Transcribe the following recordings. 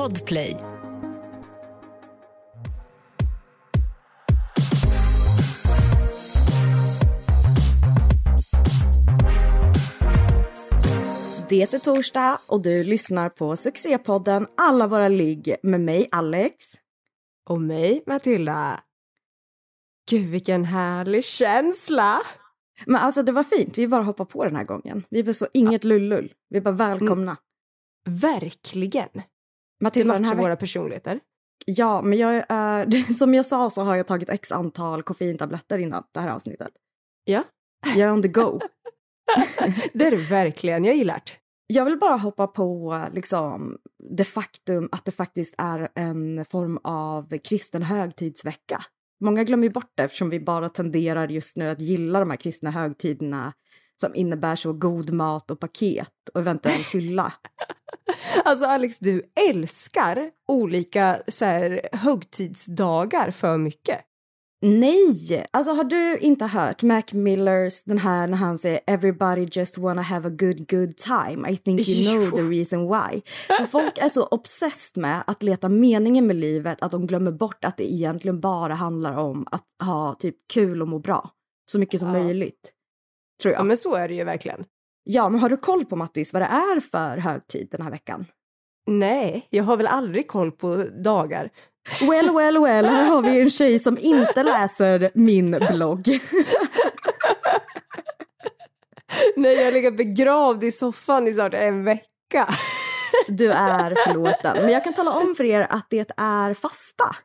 Podplay. Det är torsdag och du lyssnar på succépodden Alla våra ligg med mig Alex. Och mig Matilda. Gud vilken härlig känsla! Men alltså det var fint, vi bara hoppade på den här gången. Vi var så inget lullull, vi är bara välkomna. Verkligen. Det Matilda, den matchar våra personligheter. Ja, men jag är, som jag sa så har jag tagit x antal koffeintabletter innan det här avsnittet. Ja, Jag är on the go. det är du verkligen. Jag gillar det. Jag vill bara hoppa på liksom, det faktum att det faktiskt är en form av kristen högtidsvecka. Många glömmer bort det eftersom vi bara tenderar just nu att gilla de här kristna högtiderna som innebär så god mat och paket och eventuell fylla. Alltså Alex, du älskar olika så här, högtidsdagar för mycket. Nej! Alltså har du inte hört Mac Millers den här när han säger “Everybody just wanna have a good good time, I think you know the reason why”. Så folk är så obsessed med att leta meningen med livet att de glömmer bort att det egentligen bara handlar om att ha typ kul och må bra. Så mycket som Ja. möjligt. Tror jag. Ja, men så är det ju verkligen. Ja, men har du koll på Mattis vad det är för högtid den här veckan? Nej, jag har väl aldrig koll på dagar. Well, well, well, här har vi en tjej som inte läser min blogg. Nej, jag legat begravd i soffan i snart en vecka. Du är förlåten. Men jag kan tala om för er att det är fasta.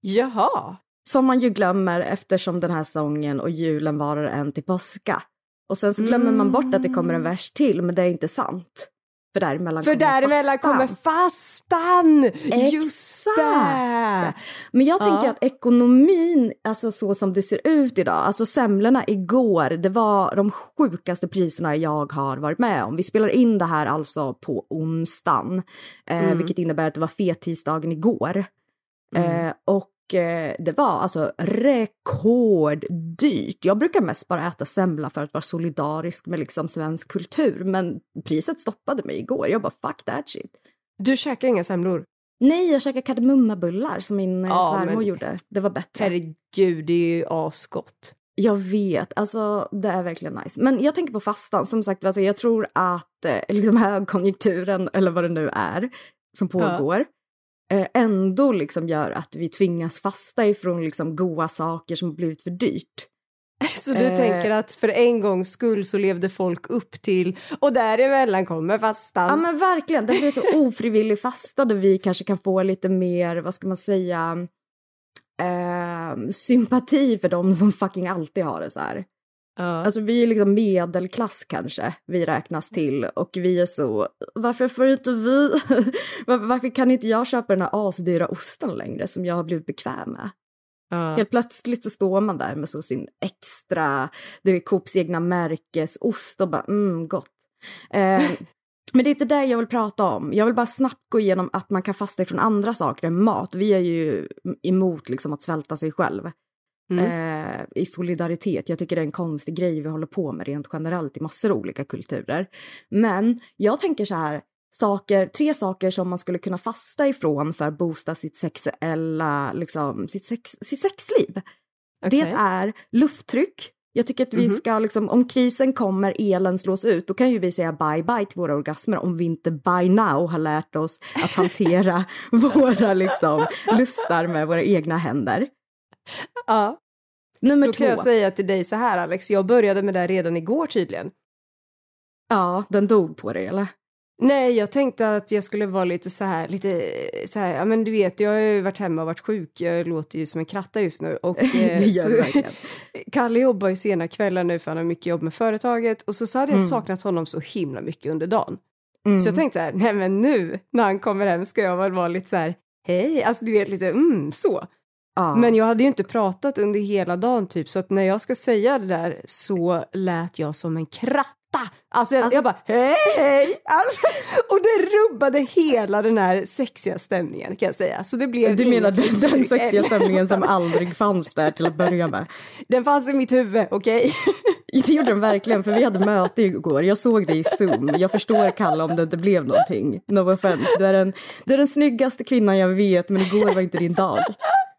Jaha. Som man ju glömmer eftersom den här sången och julen varar en till påska. Och sen så glömmer man bort att det kommer en vers till, men det är inte sant. För däremellan För kommer däremellan fastan. kommer fastan! Just det! Exakt. Men jag tänker Ja. att ekonomin, alltså så som det ser ut idag, alltså semlorna igår, det var de sjukaste priserna jag har varit med om. Vi spelar in det här alltså på onsdagen, eh, Mm. vilket innebär att det var fettisdagen igår. Mm. Eh, och eh, det var alltså rekorddyrt. Jag brukar mest bara äta semla för att vara solidarisk med liksom svensk kultur, men priset stoppade mig igår. Jag bara fuck that shit. Du käkar inga semlor? Nej, jag käkade kardemummabullar som min eh, Ja, svärmor men- gjorde. Det var bättre. Herregud, det är ju asgott. Jag vet, alltså det är verkligen nice. Men jag tänker på fastan, som sagt, alltså, jag tror att eh, liksom högkonjunkturen, eller vad det nu är, som Ja. pågår, eh, ändå liksom gör att vi tvingas fasta ifrån liksom goda saker som blivit för dyrt. Så du Eh. tänker att för en gångs skull så levde folk upp till och däremellan kommer fastan. Ja men verkligen, det blir så ofrivillig fasta där vi kanske kan få lite mer, vad ska man säga, eh, sympati för dem som fucking alltid har det så här. Alltså vi är liksom medelklass kanske, vi räknas till och vi är så, varför får inte vi, Var- varför kan inte jag köpa den här asdyra osten längre som jag har blivit bekväm med? ja. Helt plötsligt så står man där med så sin extra, det är Coops egna märkesost och bara mm, gott. Eh, men det är inte det jag vill prata om. Jag vill bara snabbt gå igenom att man kan fasta ifrån andra saker än mat. Vi är ju emot liksom att svälta sig själv Mm. eh, i solidaritet. Jag tycker det är en konstig grej vi håller på med rent generellt i massor av olika kulturer. Men jag tänker så här, saker, tre saker som man skulle kunna fasta ifrån för att boosta sitt sexuella, liksom, sitt, sex, sitt sexliv. Det Okej. är lufttryck. Jag tycker att vi Mhm. ska, liksom, om krisen kommer, elen slås ut, då kan ju vi säga bye bye till våra orgasmer om vi inte by now har lärt oss att hantera våra liksom, lustar med våra egna händer. Ja. Nummer Då två. kan jag säga till dig så här Alex, jag började med det redan igår tydligen. Ja, den dog på dig eller? Nej, jag tänkte att jag skulle vara lite så här, lite så här, ja men du vet, jag har ju varit hemma och varit sjuk, jag låter ju som en kratta just nu och eh, Det gör så- verkligen. Kalle jobbar ju sena kvällar nu för han har mycket jobb med företaget och så, så hade jag Mm. saknat honom så himla mycket under dagen. Mm. Så jag tänkte så här, nej men nu när han kommer hem ska jag väl vara lite så här, hej, alltså du vet lite, mm, så. Men jag hade ju inte pratat under hela dagen typ, så att när jag ska säga det där så lät jag som en kratta. Alltså jag, Alltså- jag bara, hej, hej! Alltså, och det rubbade hela den här sexiga stämningen kan jag säga. Så det blev du menar den, den sexiga stämningen som aldrig fanns där till att börja med? Den fanns i mitt huvud, okej? Det gjorde den verkligen, för vi hade möte igår. Jag såg det i Zoom. Jag förstår, Kalle, om det inte blev någonting. No offense. Du är, den, du är den snyggaste kvinnan jag vet, men igår var inte din dag.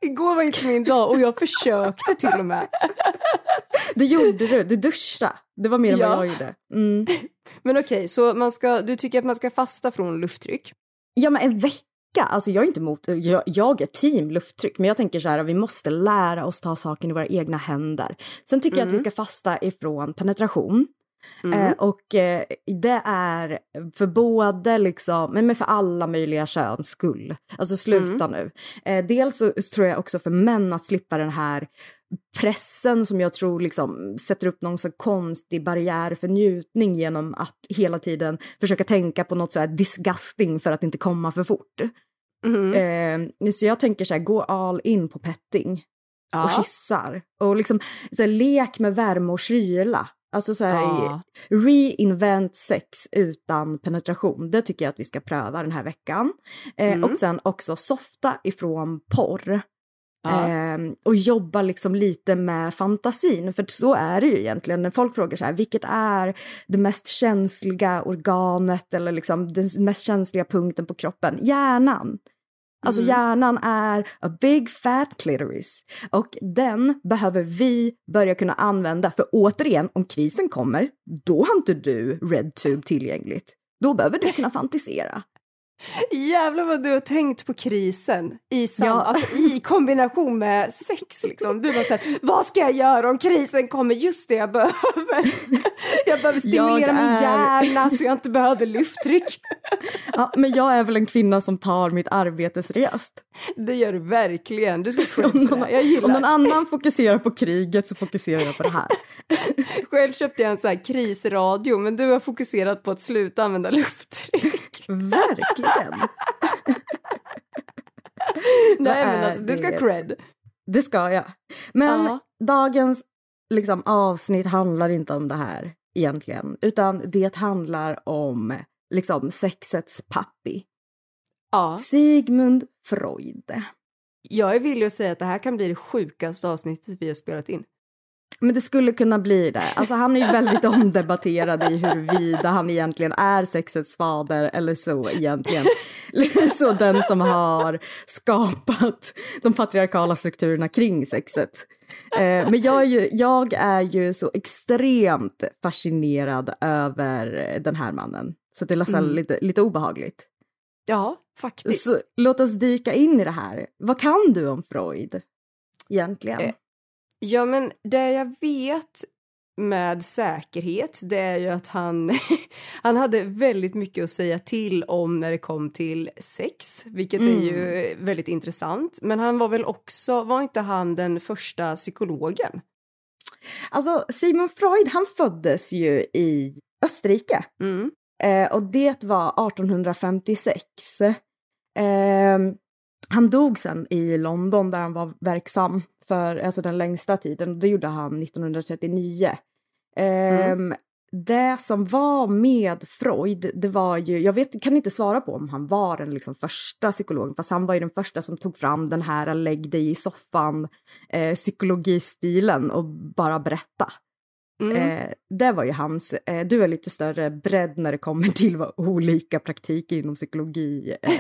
Igår var inte min dag och jag försökte till och med. Det gjorde du. Du duschade. Det var mer än Ja. vad jag gjorde. Mm. Men okej, så man ska, du tycker att man ska fasta från lufttryck? Ja, men en vecka. Alltså jag är inte emot, jag, jag är team lufttryck, men jag tänker så här, vi måste lära oss ta saken i våra egna händer. Sen tycker jag att vi ska fasta ifrån penetration. Eh, och eh, det är för både liksom, men för alla möjliga köns skull. Alltså sluta nu. Eh, dels så tror jag också för män att slippa den här pressen som jag tror liksom sätter upp någon så konstig barriär för njutning genom att hela tiden försöka tänka på något så här disgusting för att inte komma för fort. Mm. Eh, så jag tänker så här, gå all in på petting och Ja. kyssar. Och liksom så här, lek med värme och kyla. Alltså så här, Ja. reinvent sex utan penetration. Det tycker jag att vi ska pröva den här veckan. Eh, Mm. Och sen också softa ifrån porr. Ja. Ehm, och jobba liksom lite med fantasin, för så är det ju egentligen. När folk frågar så här, vilket är det mest känsliga organet eller liksom den mest känsliga punkten på kroppen? Hjärnan. Alltså Mm. hjärnan är a big fat clitoris och den behöver vi börja kunna använda för återigen om krisen kommer då har inte du RedTube tillgängligt. Då behöver du kunna fantisera. Jävlar vad du har tänkt på krisen i, sam- Ja. alltså, i kombination med sex. Liksom. Du var så här, vad ska jag göra om krisen kommer? Just det jag behöver. Jag behöver stimulera Jag min är- hjärna så jag inte behöver lufttryck. Ja, men jag är väl en kvinna som tar mitt arbete seriöst. Det gör du verkligen. Du ska Om någon. Jag om någon annan fokuserar på kriget så fokuserar jag på det här. Själv köpte jag en så här krisradio men du har fokuserat på att sluta använda lufttryck. Verkligen. Nej men alltså du ska det? cred. Det ska jag. Men Ja. dagens liksom, avsnitt handlar inte om det här egentligen, utan det handlar om liksom, sexets pappi. Ja. Sigmund Freud. Jag är villig att säga att det här kan bli det sjukaste avsnittet vi har spelat in. Men det skulle kunna bli det. Alltså han är ju väldigt omdebatterad i huruvida han egentligen är sexets fader eller så egentligen. Så den som har skapat de patriarkala strukturerna kring sexet. Eh, men jag är, ju, jag är ju så extremt fascinerad över den här mannen. Så det är nästan Mm. lite, lite obehagligt. Ja, faktiskt. Så låt oss dyka in i det här. Vad kan du om Freud egentligen? Ja, men det jag vet med säkerhet, det är ju att han, han hade väldigt mycket att säga till om när det kom till sex, vilket är ju väldigt intressant. Men han var väl också, var inte han den första psykologen? Alltså Sigmund Freud han föddes ju i Österrike Mm. eh, och det var 1856. Eh, han dog sen i London där han var verksam för alltså den längsta tiden. Det gjorde han 1939. Eh, Det som var med Freud, det var ju, jag vet, kan inte svara på om han var den liksom första psykologen, fast han var ju den första som tog fram den här lägg dig i soffan eh, psykologistilen och bara berätta. Mm. Eh, det var ju hans, eh, du är lite större bredd när det kommer till vad olika praktiker inom psykologi eh,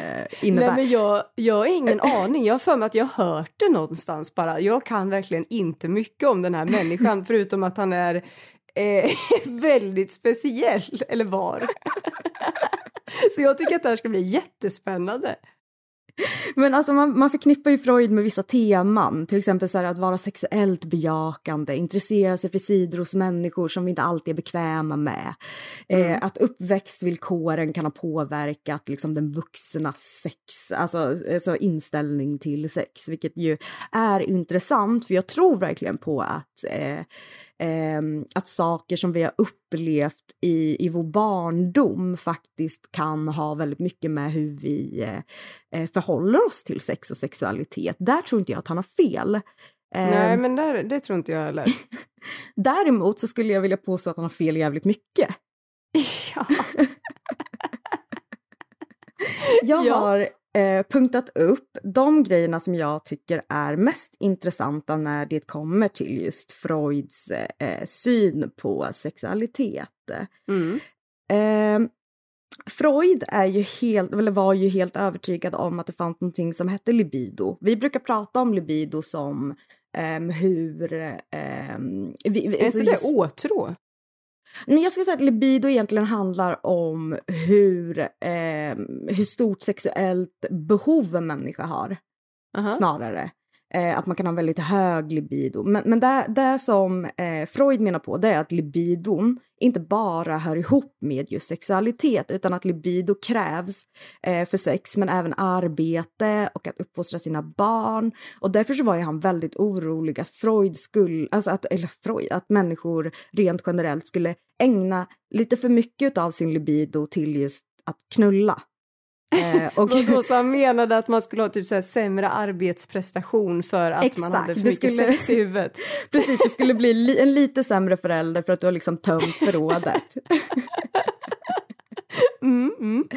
innebär. Nej, men jag, jag har ingen aning. Jag har för mig att jag har hört det någonstans bara. Jag kan verkligen inte mycket om den här människan förutom att han är eh, väldigt speciell, eller var. Så jag tycker att det här ska bli jättespännande. Men alltså man, man förknippar ju Freud med vissa teman, till exempel så här att vara sexuellt bejakande, intressera sig för sidor hos människor som vi inte alltid är bekväma med. Eh, att uppväxtvillkoren kan ha påverkat liksom, den vuxnas sex, alltså, alltså inställning till sex, vilket ju är intressant, för jag tror verkligen på att eh, ehm, att saker som vi har upplevt i, i vår barndom faktiskt kan ha väldigt mycket med hur vi eh, eh, förhåller oss till sex och sexualitet. Där tror inte jag att han har fel. Eh, Nej, men där, det tror inte jag heller. Däremot så skulle jag vilja påstå att han har fel jävligt mycket. ja. Jag Ja. har eh, punktat upp de grejerna som jag tycker är mest intressanta när det kommer till just Freuds eh, syn på sexualitet. Mm. Eh, Freud är ju helt, eller var ju helt övertygad om att det fanns någonting som hette libido. Vi brukar prata om libido som um, hur... Um, vi, är alltså inte det just, åtrå? Men jag skulle säga att libido egentligen handlar om hur, eh, hur stort sexuellt behov en människa har. Uh -huh. Snarare. Eh, att man kan ha väldigt hög libido. Men, men det, det som eh, Freud menar på det är att libidon inte bara hör ihop med just sexualitet utan att libido krävs eh, för sex men även arbete och att uppfostra sina barn. Och därför så var ju han väldigt orolig att Freud skulle, alltså att, eller Freud, att människor rent generellt skulle ägna lite för mycket av sin libido till just att knulla. Eh, och då så han menade att man skulle ha typ så här sämre arbetsprestation för att Exakt, man hade för mycket skulle, sex i huvudet. Precis, det skulle bli li, en lite sämre förälder för att du har liksom tömt förrådet. Mm, mm.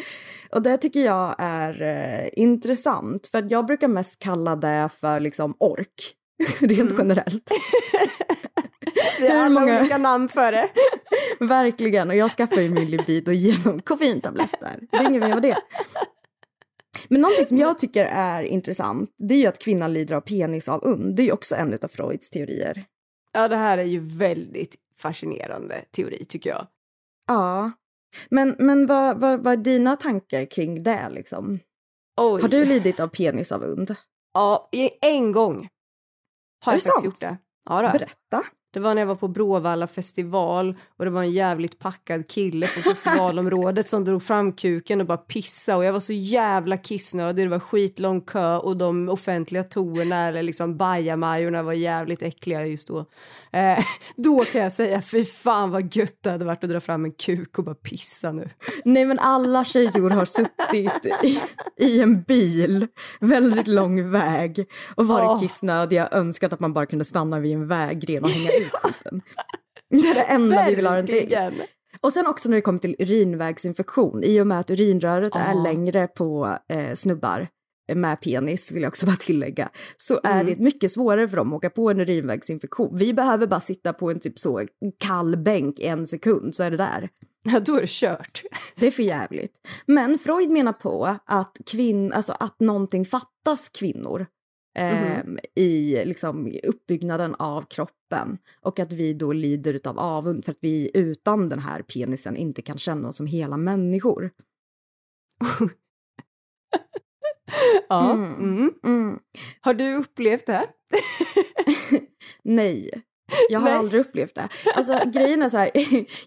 Och det tycker jag är eh, intressant, för jag brukar mest kalla det för liksom ork, rent mm. generellt. Vi har alla många... olika namn för det. Verkligen, och jag skaffar ju min libido genom koffeintabletter. Det är inget mer med det. Men någonting som jag tycker är intressant, det är ju att kvinnan lider av penisavund. Det är ju också en av Freuds teorier. Ja, det här är ju väldigt fascinerande teori tycker jag. Ja, men, men vad, vad, vad är dina tankar kring det liksom? Oj. Har du lidit av penisavund? Ja, en gång har jag faktiskt gjort det. Ja. Berätta. Det var när jag var på Bråvalla festival och det var en jävligt packad kille på festivalområdet som drog fram kuken och bara pissa och jag var så jävla kissnödig. Det var skitlång kö och de offentliga toorna eller liksom bajamajorna var jävligt äckliga just då. Eh, då kan jag säga fy fan vad gött det hade varit att dra fram en kuk och bara pissa nu. Nej men alla tjejor har suttit i, i en bil väldigt lång väg och varit oh. kissnödiga önskat att man bara kunde stanna vid en vägren och hänga skiten. Det är det enda vi vill ha den till. Och sen också när det kommer till urinvägsinfektion, i och med att urinröret oh. är längre på eh, snubbar med penis, vill jag också bara tillägga, så är mm. det mycket svårare för dem att åka på en urinvägsinfektion. Vi behöver bara sitta på en typ så kall bänk en sekund så är det där. Ja, då är det kört. Det är för jävligt. Men Freud menar på att, kvinn, alltså att någonting fattas kvinnor mm. i liksom, uppbyggnaden av kroppen och att vi då lider av avund för att vi utan den här penisen inte kan känna oss som hela människor. ja. Mm. Mm. Mm. Har du upplevt det? Nej. Jag har Nej. aldrig upplevt det. Alltså grejen är så här,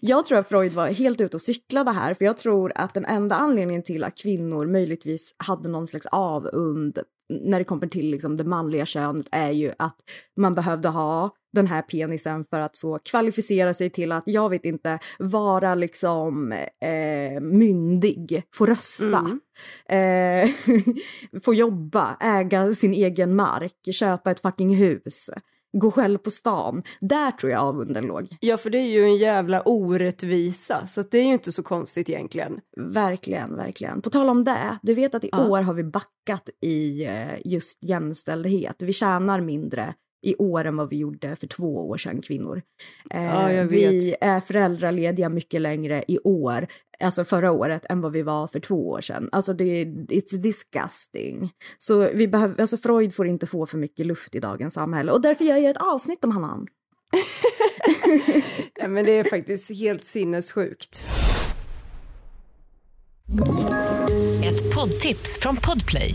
jag tror att Freud var helt ute och cyklade här för jag tror att den enda anledningen till att kvinnor möjligtvis hade någon slags avund när det kommer till liksom det manliga könet är ju att man behövde ha den här penisen för att så kvalificera sig till att, jag vet inte, vara liksom eh, myndig, få rösta, mm. eh, få jobba, äga sin egen mark, köpa ett fucking hus gå själv på stan. Där tror jag avunden låg. Ja, för det är ju en jävla orättvisa, så det är ju inte så konstigt egentligen. Verkligen, verkligen. På tal om det, du vet att i ja. år har vi backat i eh, just jämställdhet. Vi tjänar mindre i år än vad vi gjorde för två år sedan, kvinnor. Ja, eh, vi är föräldralediga mycket längre i år, alltså förra året, än vad vi var för två år sedan. Alltså det är it's disgusting. Så vi behöver, alltså Freud får inte få för mycket luft i dagens samhälle och därför gör jag ett avsnitt om honom. Nej, men det är faktiskt helt sinnessjukt. Ett poddtips från Podplay.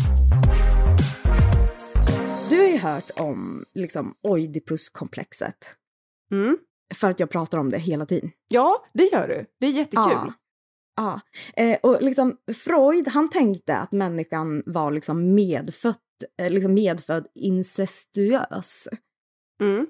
Hört om liksom, Oidipuskomplexet. Mm. För att jag pratar om det hela tiden. Ja, det gör du. Det är jättekul. Ja. ja. Eh, och liksom, Freud han tänkte att människan var liksom medfött eh, liksom medfödd incestuös. Mm.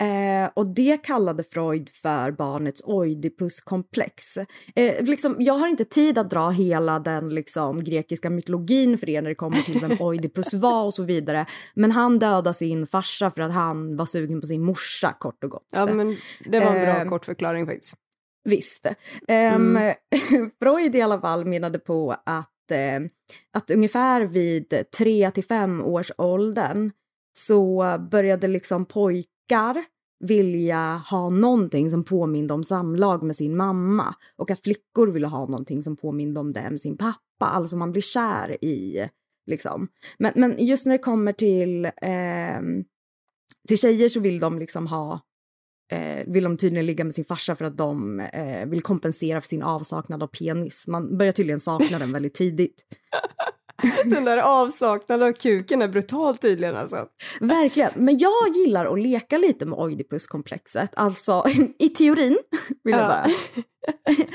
Eh, och det kallade Freud för barnets oidipuskomplex. Eh, liksom, jag har inte tid att dra hela den liksom, grekiska mytologin för er när det kommer till vem Oidipus var och så vidare. Men han dödade sin farsa för att han var sugen på sin morsa kort och gott. Ja, men det var en bra Eh, kort förklaring faktiskt. Visst. Ehm, Mm. Freud i alla fall menade på att, eh, att ungefär vid 3 till 5 års åldern så började liksom pojkar vilja ha någonting som påminde om samlag med sin mamma och att flickor vill ha någonting som påminde om det med sin pappa. Alltså man blir kär i liksom. Men, men just när det kommer till, eh, till tjejer så vill de liksom ha eh, vill de tydligen ligga med sin farsa för att de eh, vill kompensera för sin avsaknad av penis. Man börjar tydligen sakna den väldigt tidigt. Den där avsaknaden av kuken är brutal tydligen alltså. Verkligen. Men jag gillar att leka lite med oidipuskomplexet. Alltså i teorin, vill jag Ja. bara.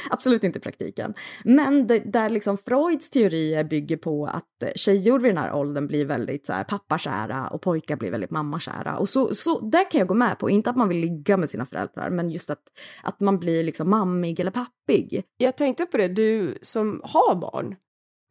Absolut inte i praktiken. Men det, där liksom Freuds teorier bygger på att tjejor vid den här åldern blir väldigt så här, pappakära och pojkar blir väldigt mammakära. Och så, så där kan jag gå med på. Inte att man vill ligga med sina föräldrar, men just att, att man blir liksom mammig eller pappig. Jag tänkte på det, du som har barn.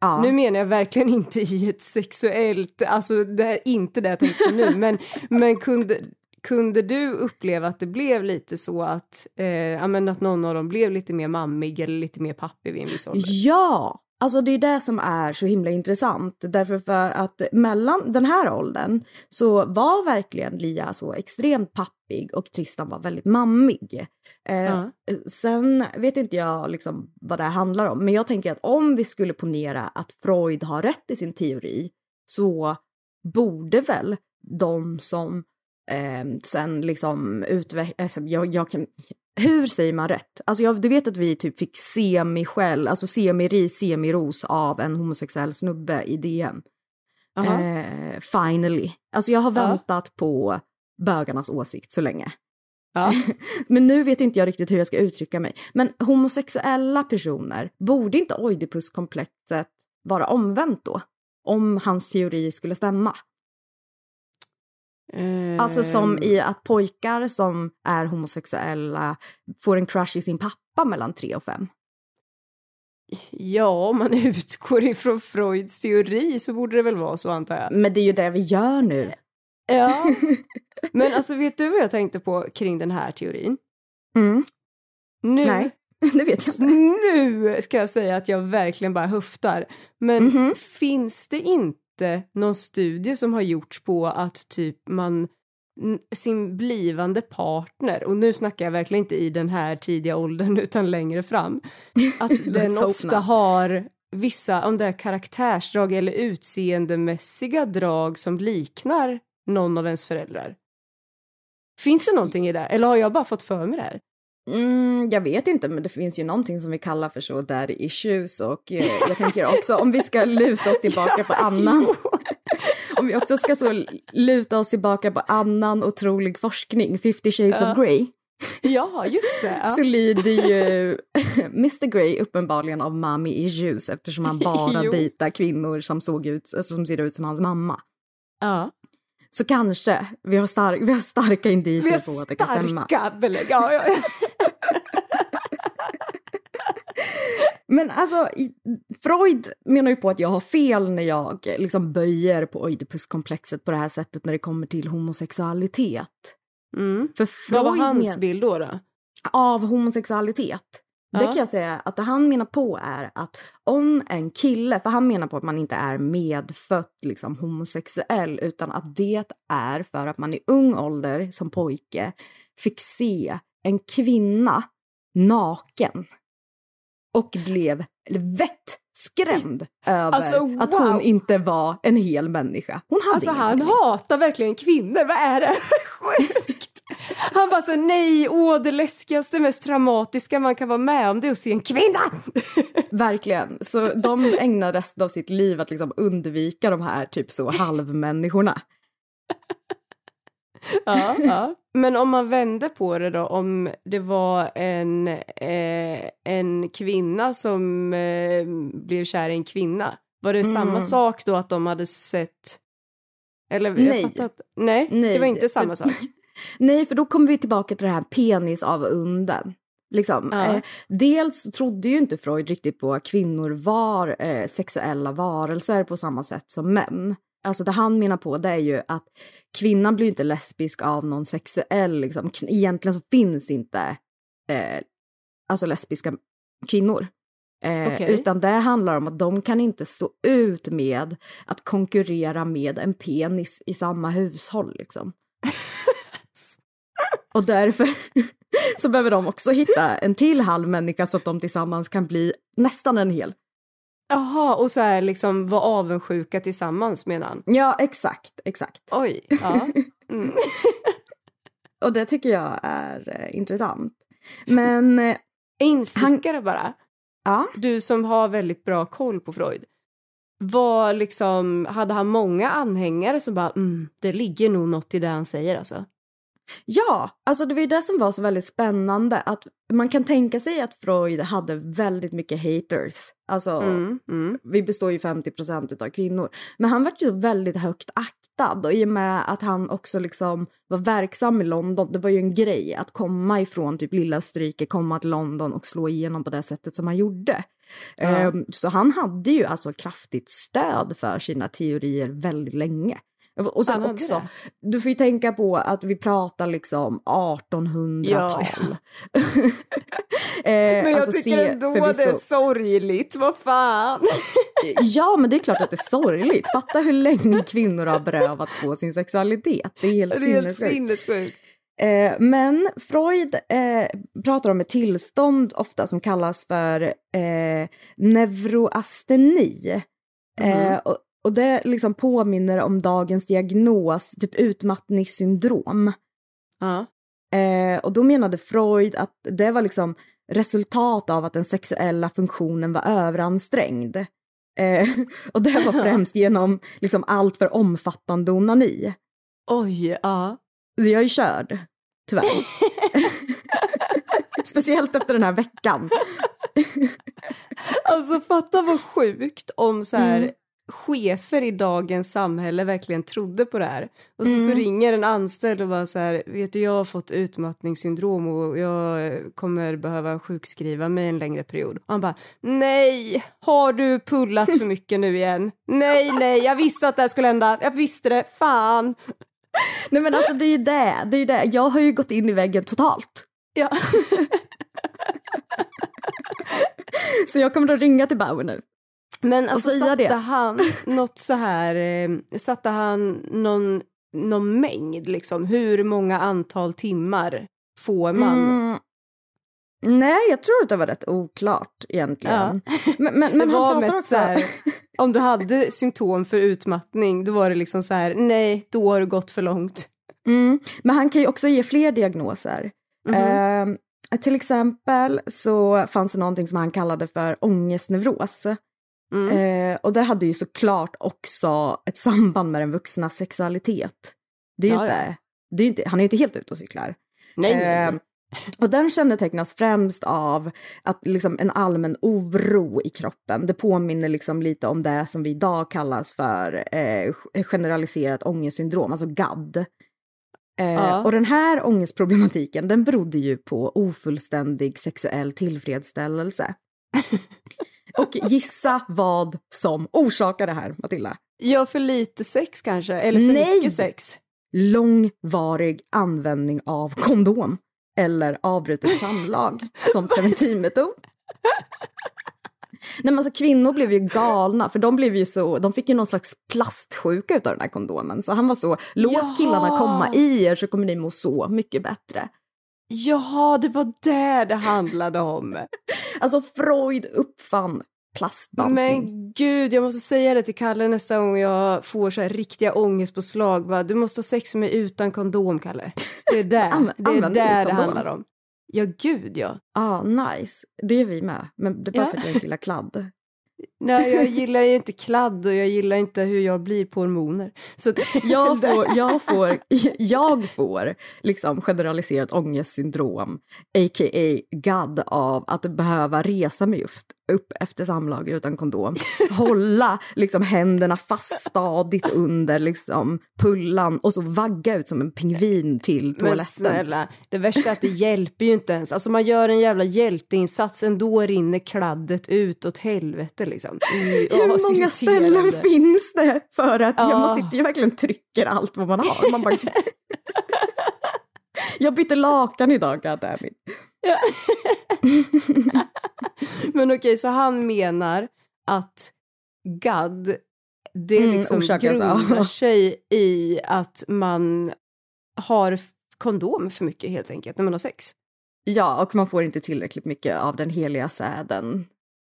Ja. Nu menar jag verkligen inte i ett sexuellt, alltså det är inte det jag tänkte nu, men, men kunde, kunde du uppleva att det blev lite så att, eh, att någon av dem blev lite mer mammig eller lite mer pappig vid en viss ålder? Ja, alltså det är det som är så himla intressant. Därför för att mellan den här åldern så var verkligen Lia så extremt pappig och Tristan var väldigt mammig. Eh, Ja. Sen vet inte jag liksom vad det handlar om, men jag tänker att om vi skulle ponera att Freud har rätt i sin teori så borde väl de som eh, sen liksom utvecklas, alltså jag, jag kan, hur säger man rätt? Alltså jag, du vet att vi typ fick semi-skäll, alltså semi-ris, semi-ros av en homosexuell snubbe i DM. Aha. Eh, finally. Alltså jag har Ja. väntat på bögarnas åsikt så länge. Ja. Men nu vet inte jag riktigt hur jag ska uttrycka mig. Men homosexuella personer, borde inte oidipuskomplexet vara omvänt då? Om hans teori skulle stämma. Alltså som i att pojkar som är homosexuella får en crush i sin pappa mellan tre och fem. Ja, om man utgår ifrån Freuds teori så borde det väl vara så antar jag. Men det är ju det vi gör nu. Ja, men alltså vet du vad jag tänkte på kring den här teorin? Mm. Nu, Nej, det vet jag inte. nu ska jag säga att jag verkligen bara höftar. Men Mhm. finns det inte någon studie som har gjorts på att typ man sin blivande partner, och nu snackar jag verkligen inte i den här tidiga åldern utan längre fram, att den ofta har vissa om det är karaktärsdrag eller utseendemässiga drag som liknar någon av ens föräldrar. Finns det någonting i det? Eller har jag bara fått för mig det här? Mm, jag vet inte, men det finns ju någonting som vi kallar för så daddy issues och eh, jag tänker också om vi ska luta oss tillbaka på annan, om vi också ska så luta oss tillbaka på annan otrolig forskning, 50 shades Ja. of Grey, Ja, just det. Ja. så lider ju Mr Grey uppenbarligen av mommy issues eftersom han bara dejtar kvinnor som, såg ut, alltså, som ser ut som hans mamma. ja. Så kanske, vi har, stark, vi har starka Vi indicier har på att det kan stämma. starka belägg. Ja, ja. Men alltså, Freud menar ju på att jag har fel när jag liksom böjer på oidipuskomplexet på det här sättet när det kommer till homosexualitet. Mm. För Vad var Freud hans bild då? då? av homosexualitet. Det Ja. kan jag säga att det han menar på är att om en kille, för han menar på att man inte är medfött liksom homosexuell utan att det är för att man i ung ålder som pojke fick se en kvinna naken och blev vettskrämd över Alltså, att wow. hon inte var en hel människa. Hon hade Alltså han penis. hatar verkligen kvinnor, vad är det? Sjukt! Han bara så nej, åh det läskigaste, mest traumatiska man kan vara med om det är att se en kvinna! Verkligen. Så de ägnar resten av sitt liv att liksom undvika de här typ så halvmänniskorna. Ja, ja. Men om man vände på det då, om det var en, eh, en kvinna som eh, blev kär i en kvinna, var det samma Mm. sak då att de hade sett Eller, Nej. Att, nej, Nej, det var inte samma sak. Nej, för då kommer vi tillbaka till det här penis av unden. Liksom. Ja. Eh, dels trodde ju inte Freud riktigt på att kvinnor var eh, sexuella varelser på samma sätt som män. Alltså det han menar på det är ju att kvinnan blir inte lesbisk av någon sexuell, liksom. Egentligen så finns inte eh, alltså lesbiska kvinnor. Eh, Okej. Utan det handlar om att de kan inte stå ut med att konkurrera med en penis i samma hushåll. Liksom. Och därför så behöver de också hitta en till halv människa så att de tillsammans kan bli nästan en hel. Jaha, och så här liksom vara avundsjuka tillsammans menar han. Ja, exakt, exakt. Oj, ja. Mm. Och det tycker jag är eh, intressant. Men eh, Instickare bara. ja, Du som har väldigt bra koll på Freud. Var liksom, hade han många anhängare som bara, mm, det ligger nog något i det han säger alltså. Ja, alltså det var ju det som var så väldigt spännande. Att man kan tänka sig att Freud hade väldigt mycket haters. Alltså, Mm, mm. vi består ju 50 procent av kvinnor. Men han var ju väldigt högt aktad och i och med att han också liksom var verksam i London, det var ju en grej att komma ifrån typ lilla stryke, komma till London och slå igenom på det sättet som han gjorde. Ja. Ehm, så han hade ju alltså kraftigt stöd för sina teorier väldigt länge. Och sen också, du får ju tänka på att vi pratar liksom 1800-tal. Eh, Men jag alltså, tycker se- ändå det är förvisso- sorgligt, vad fan. Ja, men det är klart att det är sorgligt. Fatta hur länge kvinnor har berövats på sin sexualitet. Det är helt Det är helt sinnessjukt. sinnessjukt. Eh, men Freud eh, pratar om ett tillstånd ofta som kallas för eh, neuroasteni. Eh, Mhm. och, och det liksom påminner om dagens diagnos, typ utmattningssyndrom. Ja. Eh, och då menade Freud att det var liksom resultat av att den sexuella funktionen var överansträngd. Eh, och det var främst genom liksom allt för omfattande onani. Oj, ja. Så jag är körd, tyvärr. Speciellt efter den här veckan. Alltså fatta vad sjukt om så här Mm. Chefer i dagens samhälle verkligen trodde på det här. Och så, så Mm. ringer en anställd och bara så här, vet du jag har fått utmattningssyndrom och jag kommer behöva sjukskriva mig en längre period. Och han bara, nej, har du pullat för mycket nu igen? Nej, nej, jag visste att det här skulle hända, jag visste det, fan. Nej men alltså det är ju det, det är ju det. Jag har ju gått in i väggen totalt. Ja. Så jag kommer att ringa till Bauer nu. Men alltså satte det. han något så här, eh, satte han någon, någon mängd liksom, hur många antal timmar får man? Mm. Nej, jag tror att det var rätt oklart egentligen. Men, men, men det han pratar också... så här, om du hade symptom för utmattning, då var det liksom så här, nej, då har du gått för långt. Mm. Men han kan ju också ge fler diagnoser. Mhm. Eh, till exempel så fanns det någonting som han kallade för ångestneuros. Mm. Eh, och det hade ju såklart också ett samband med den vuxna sexualitet. Det är ju Ja, inte, det är inte, han är ju inte helt ute och cyklar. nej, nej, Eh, nej. och den kännetecknas främst av att liksom en allmän oro i kroppen. Det påminner liksom lite om det som vi idag kallas för eh, generaliserat ångestsyndrom, alltså GAD. Eh, Ja. Och den här ångestproblematiken den berodde ju på ofullständig sexuell tillfredsställelse. och gissa vad som orsakar det här, Matilda? Ja, för lite sex kanske, eller för Nej! mycket sex. långvarig användning av kondom eller avbrutet samlag som preventivmetod. Nej men alltså kvinnor blev ju galna för de blev ju så, de fick ju någon slags plastsjuka utav den här kondomen. Så han var så, låt killarna komma i er så kommer ni må så mycket bättre. Jaha, det var det det handlade om. Alltså Freud uppfann plastbantning. Men gud, jag måste säga det till Kalle nästa gång jag får så här riktiga ångestpåslag. Bara, du måste ha sex med mig utan kondom, Kalle. Det är där, det, är där det handlar om. Ja, gud ja. ah, nice. Det är vi med. Men det är bara Ja. för att jag inte gillar kladd. Nej, jag gillar ju inte kladd och jag gillar inte hur jag blir på hormoner. Så Jag får, jag får, jag får liksom generaliserat ångestsyndrom, a.k.a. GAD, av att behöva resa mig upp, efter samlag utan kondom, hålla liksom händerna fast stadigt under liksom pullan och så vagga ut som en pingvin till Men toaletten. snälla, det värsta är att det hjälper ju inte ens. Alltså man gör en jävla hjälteinsats, ändå rinner kladdet ut åt helvete liksom. Mm, åh, Hur många ställen finns det för att ja. Ja. man sitter ju verkligen och trycker allt vad man har. Man bara... jag bytte lakan idag, goddammit. Men okej, så han menar att gadd, det Mm, liksom grundar sig i att man har kondom för mycket helt enkelt när man har sex. Ja, och man får inte tillräckligt mycket av den heliga säden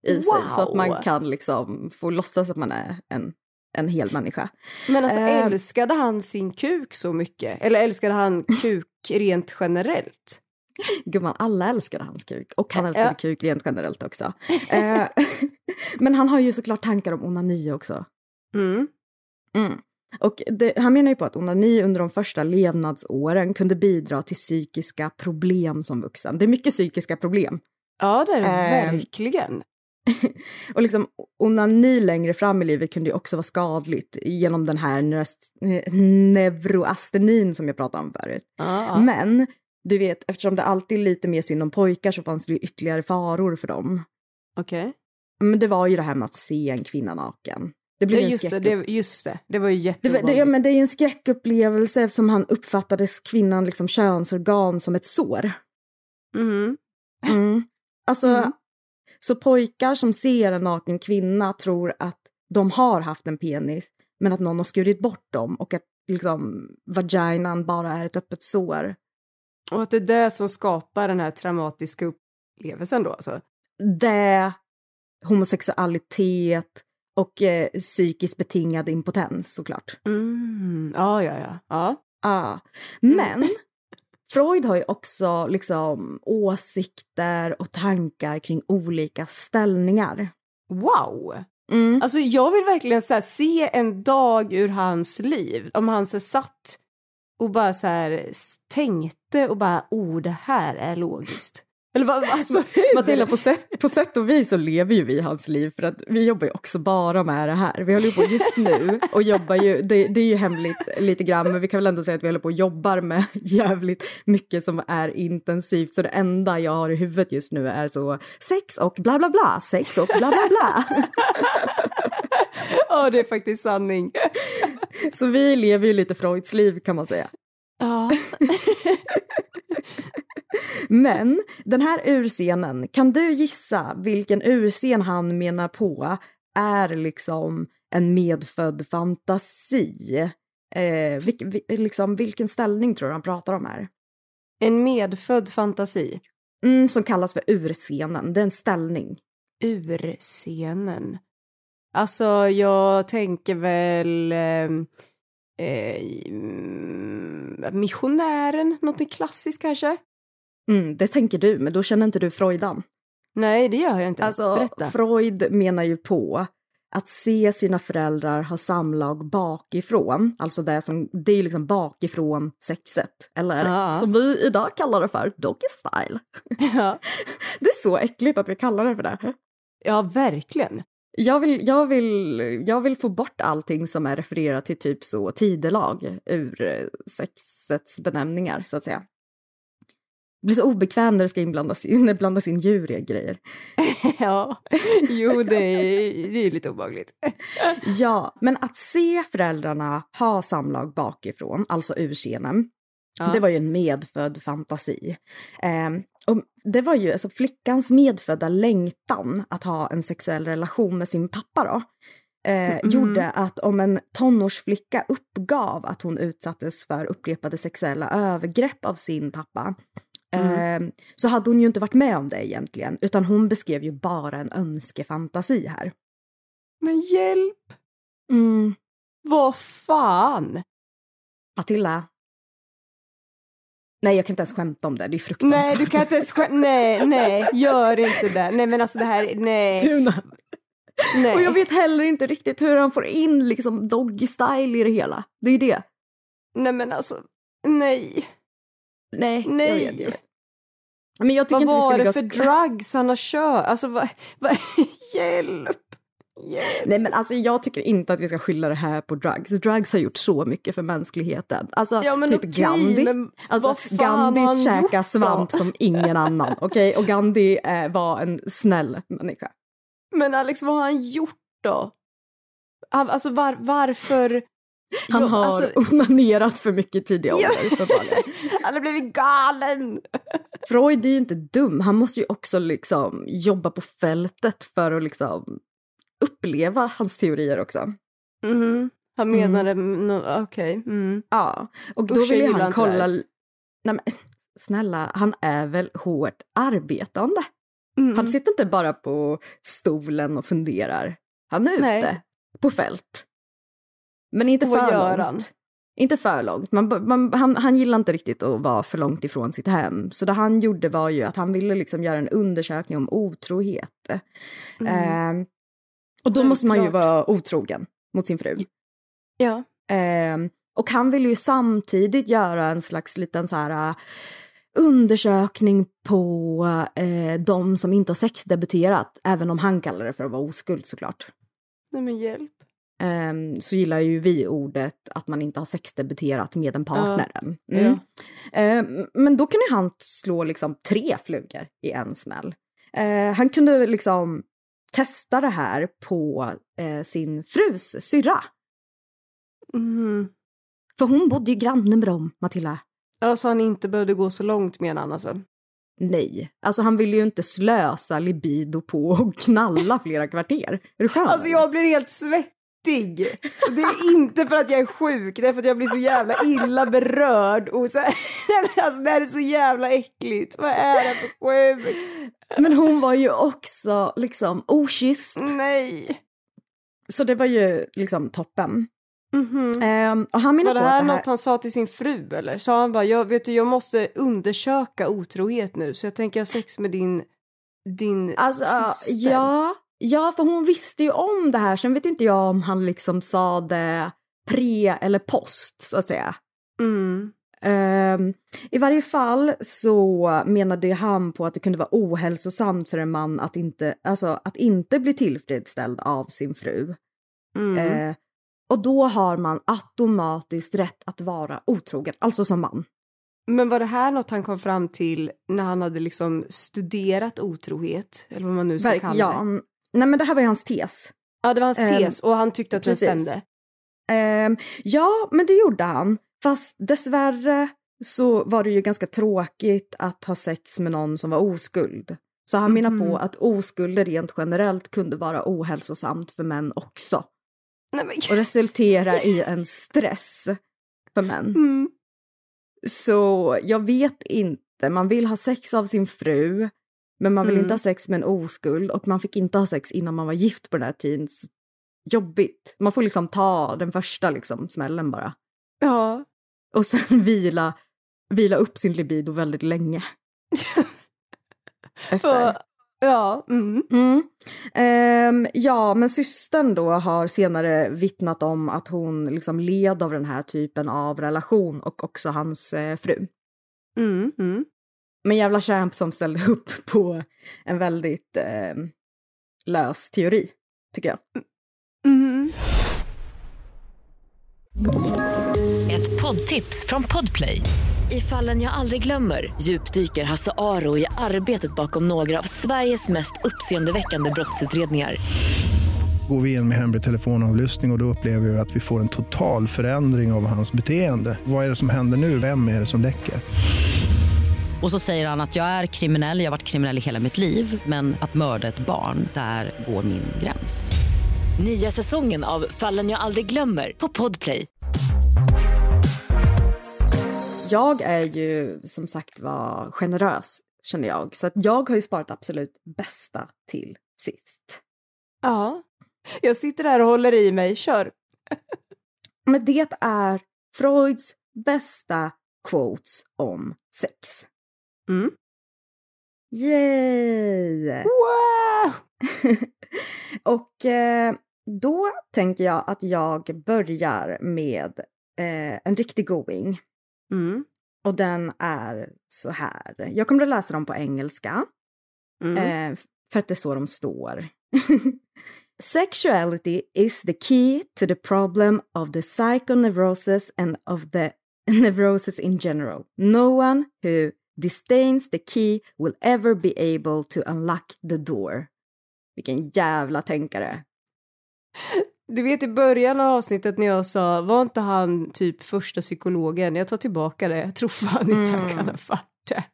i sig så att man Wow. kan liksom få låtsas att man är en, en hel människa. Men alltså Eh. älskade han sin kuk så mycket? Eller älskade han kuk rent generellt? Gumman, alla älskade hans kuk och han Ja. älskade kuk rent generellt också. Eh, Men han har ju såklart tankar om onani också. Mm. Mm. Och det, han menar ju på att onani under de första levnadsåren kunde bidra till psykiska problem som vuxen. Det är mycket psykiska problem. Ja, det är det Eh. verkligen. Och liksom onani längre fram i livet kunde ju också vara skadligt genom den här neuroastenin som jag pratade om förut. Ja. Men du vet, eftersom det alltid är lite mer synd om pojkar så fanns det ju ytterligare faror för dem. Okej. Men det var ju det här med att se en kvinna naken. Det blev Ja, en just, det, skräck. det, just det, det var ju Det, jätteovanligt. det, ja, men det är ju en skräckupplevelse eftersom han uppfattades kvinnan liksom könsorgan som ett sår. Mhm. Mm. Alltså, Mm. Så pojkar som ser en naken kvinna tror att de har haft en penis, men att någon har skurit bort dem och att liksom vaginan bara är ett öppet sår. Och att det är det som skapar den här traumatiska upplevelsen då alltså? Det, homosexualitet och eh, psykiskt betingad impotens såklart. Mm. Ja, ja, ja. ja. Ja. Men Freud har ju också liksom åsikter och tankar kring olika ställningar. Wow! Mm. Alltså jag vill verkligen så här, se en dag ur hans liv, om han så här, satt och bara så här tänkte och bara, oh det här är logiskt. Eller vad, alltså? Matilda, på sätt, på sätt och vis så lever ju vi hans liv för att vi jobbar ju också bara med det här. Vi håller ju på just nu och jobbar ju, det, det är ju hemligt lite grann, men vi kan väl ändå säga att vi håller på och jobbar med jävligt mycket som är intensivt. Så det enda jag har i huvudet just nu är så sex och bla bla bla, sex och bla bla bla. Ja, det är faktiskt sanning. Så vi lever ju lite Freuds liv kan man säga. Ja. Men den här urscenen, kan du gissa vilken urscen han menar på är liksom en medfödd fantasi? Eh, vilk, vi, liksom, vilken ställning tror du han pratar om här? En medfödd fantasi. Mm, som kallas för urscenen, det är en ställning. Ur scenen. Alltså, jag tänker väl... Eh, mm, missionären, något klassiskt kanske? Mm, det tänker du, men då känner inte du Freudan. Nej, det gör jag inte. Alltså, Berätta. Freud menar ju på att se sina föräldrar ha samlag bakifrån, alltså det som, det är ju liksom bakifrån sexet, eller Ja. som vi idag kallar det för, doggy style. ja. Det är så äckligt att vi kallar det för det. ja, verkligen. Jag vill, jag, vill, jag vill få bort allting som är refererat till typ så tidelag ur eh, sexets benämningar, så att säga. Blir så obekvämt när det ska inblandas in, när det blandas in djur i grejer. ja, jo, det är, det är lite obehagligt. Ja, men att se föräldrarna ha samlag bakifrån, alltså ur scenen, Ja. det var ju en medfödd fantasi. Ehm, och det var ju alltså flickans medfödda längtan att ha en sexuell relation med sin pappa då. Eh, Mhm. gjorde att om en tonårsflicka uppgav att hon utsattes för upprepade sexuella övergrepp av sin pappa Mm. eh, så hade hon ju inte varit med om det egentligen, utan hon beskrev ju bara en önskefantasi här. Men hjälp, Mm. vad fan? Matilda. Nej, jag kan inte ens skämta om det. Det är fruktansvärt. Nej, du kan inte ens skä- Nej, nej, gör inte det. Nej, men alltså det här, nej, Tuna. nej. Och jag vet heller inte riktigt hur han får in liksom doggy style i det hela. Det är det. Nej, men alltså, nej. Nej, Nej. Jag vet, jag vet. Men jag tycker Vad inte var det för drugs han har kört? Alltså, vad, vad, hjälp! Hjälp! Nej men alltså jag tycker inte att vi ska skylla det här på drugs. Drugs har gjort så mycket för mänskligheten. Alltså Ja, typ okej, Gandhi. Alltså Gandhi gjort svamp som ingen annan. Okej, och Gandhi eh, var en snäll människa. Men Alex, vad har han gjort då? Alltså var, varför? Han Jo, har alltså, onanerat för mycket i tidig ålder uppenbarligen. han har blivit galen! Freud är ju inte dum. Han måste ju också liksom jobba på fältet för att liksom uppleva hans teorier också. Mhm. Han menade, mm. okej. Mm. Ja, och då Usch, jag vill ju gillar han kolla... Nej men snälla, han är väl hårt arbetande? Mm. Han sitter inte bara på stolen och funderar. Han är ute Nej. på fält. Men inte för gör långt. Inte för långt. Man, man, han, han gillar inte riktigt att vara för långt ifrån sitt hem. Så det han gjorde var ju att han ville liksom göra en undersökning om otrohet. Mm. Eh, och då måste man ju vara otrogen mot sin fru. Ja. Eh, och han ville ju samtidigt göra en slags liten så här uh, undersökning på eh, de som inte har sexdebuterat, även om han kallar det för att vara oskuld såklart. Nej men hjälp. Ehm, så gillar ju vi ordet att man inte har sexdebuterat med en partner. Ja. Mm. Ehm, men då kunde han slå liksom tre flugor i en smäll. Eh, han kunde liksom testa det här på eh, sin frus syrra. Mm. För hon bodde ju granne med dem, Matilda. Alltså han inte behövde gå så långt menar han alltså. Nej, alltså han ville ju inte slösa libido på att knalla flera kvarter. Är du skön? Alltså jag blir helt svettig. Och det är inte för att jag är sjuk, det är för att jag blir så jävla illa berörd. Och så, alltså det här är så jävla äckligt. Vad är det för sjukt? Men hon var ju också liksom okysst. Nej. Så det var ju liksom toppen. Mhm. Ehm, och han Var det här det här... något han sa till sin fru eller? Sa han bara, jag, vet du, jag måste undersöka otrohet nu så jag tänker ha sex med din, din Alltså, syster. ja, ja, för hon visste ju om det här. Sen vet inte jag om han liksom sa det pre eller post, så att säga. Mm. Ehm, I varje fall så menade han på att det kunde vara ohälsosamt för en man att inte, alltså, att inte bli tillfredsställd av sin fru. Mm. Eh, och då har man automatiskt rätt att vara otrogen, alltså som man. Men var det här något han kom fram till när han hade liksom studerat otrohet? Eller vad man nu ska Verk- kalla ja, det. mm, nej men det här var ju hans tes. Ja, det var hans Ehm, tes och han tyckte att det stämde. Ehm, ja, men det gjorde han. Fast dessvärre så var det ju ganska tråkigt att ha sex med någon som var oskuld. Så han menar Mhm. på att oskulder rent generellt kunde vara ohälsosamt för män också. Nej, men... Och resultera i en stress för män. Mm. Så jag vet inte, man vill ha sex av sin fru, men man vill Mm. inte ha sex med en oskuld och man fick inte ha sex innan man var gift på den här tiden. Så Jobbigt. Man får liksom ta den första liksom, smällen bara. Ja. Och sen vila, vila upp sin libido väldigt länge. Efter. Och, ja. Mm. Mm. Ehm, ja, men systern då har senare vittnat om att hon liksom led av den här typen av relation och också hans eh, fru. Mm. Men jävla champ som ställde upp på en väldigt eh, lös teori, tycker jag. Mm. Ett poddtips från Podplay. I fallen jag aldrig glömmer djupdyker Hasse Aro i arbetet bakom några av Sveriges mest uppseendeväckande brottsutredningar. Går vi in med hemlig telefonavlyssning och, och då upplever vi att vi får en total förändring av hans beteende. Vad är det som händer nu? Vem är det som läcker? Och så säger han att jag är kriminell, jag har varit kriminell i hela mitt liv men att mörda ett barn, där går min gräns. Nya säsongen av Fallen jag aldrig glömmer på Podplay. Jag är ju som sagt var generös, känner jag. Så att jag har ju sparat absolut bästa till sist. Ja. Jag sitter här och håller i mig. Kör. Men det är Freuds bästa quotes om sex. Mm. Yay! Wow! Och eh, då tänker jag att jag börjar med eh, en riktig going. Mm. Och den är så här. Jag kommer att läsa dem på engelska. Mm. Eh, för att det är så de står. Sexuality is the key to the problem of the psychoneurosis and of the neurosis in general. No one who disdains the key will ever be able to unlock the door. Vilken jävla tänkare. Du vet i början av avsnittet när jag sa var inte han typ första psykologen? Jag tar tillbaka det. Jag tror fan inte han Mm. kan ha varit det.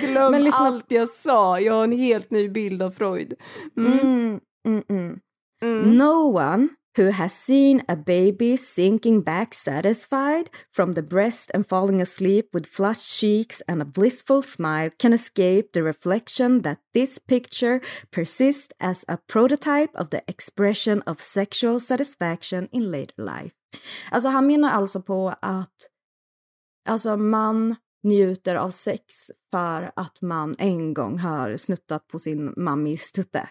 Glöm Men lyssna- allt jag sa. Jag har en helt ny bild av Freud. Mm. Mm, mm, mm. Mm. No one who has seen a baby sinking back satisfied from the breast and falling asleep with flushed cheeks and a blissful smile can escape the reflection that this picture persists as a prototype of the expression of sexual satisfaction in later life. Alltså han menar alltså på att alltså man njuter av sex för att man en gång har snuttat på sin mammis tutte.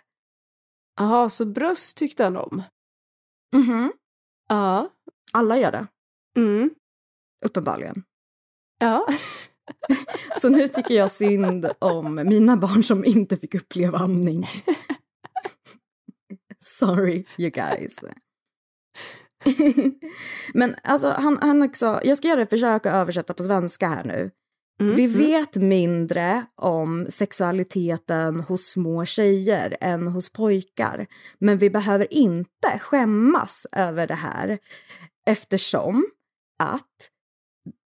Jaha, så bröst tyckte han om? Mhm. Ja. Alla gör det, Mm. uppenbarligen. Ja. Så nu tycker jag synd om mina barn som inte fick uppleva amning. Sorry, you guys. Men alltså, han, han också, jag ska göra ett försök att översätta på svenska här nu. Mm. Vi mm. vet mindre om sexualiteten hos små tjejer än hos pojkar. Men vi behöver inte skämmas över det här eftersom att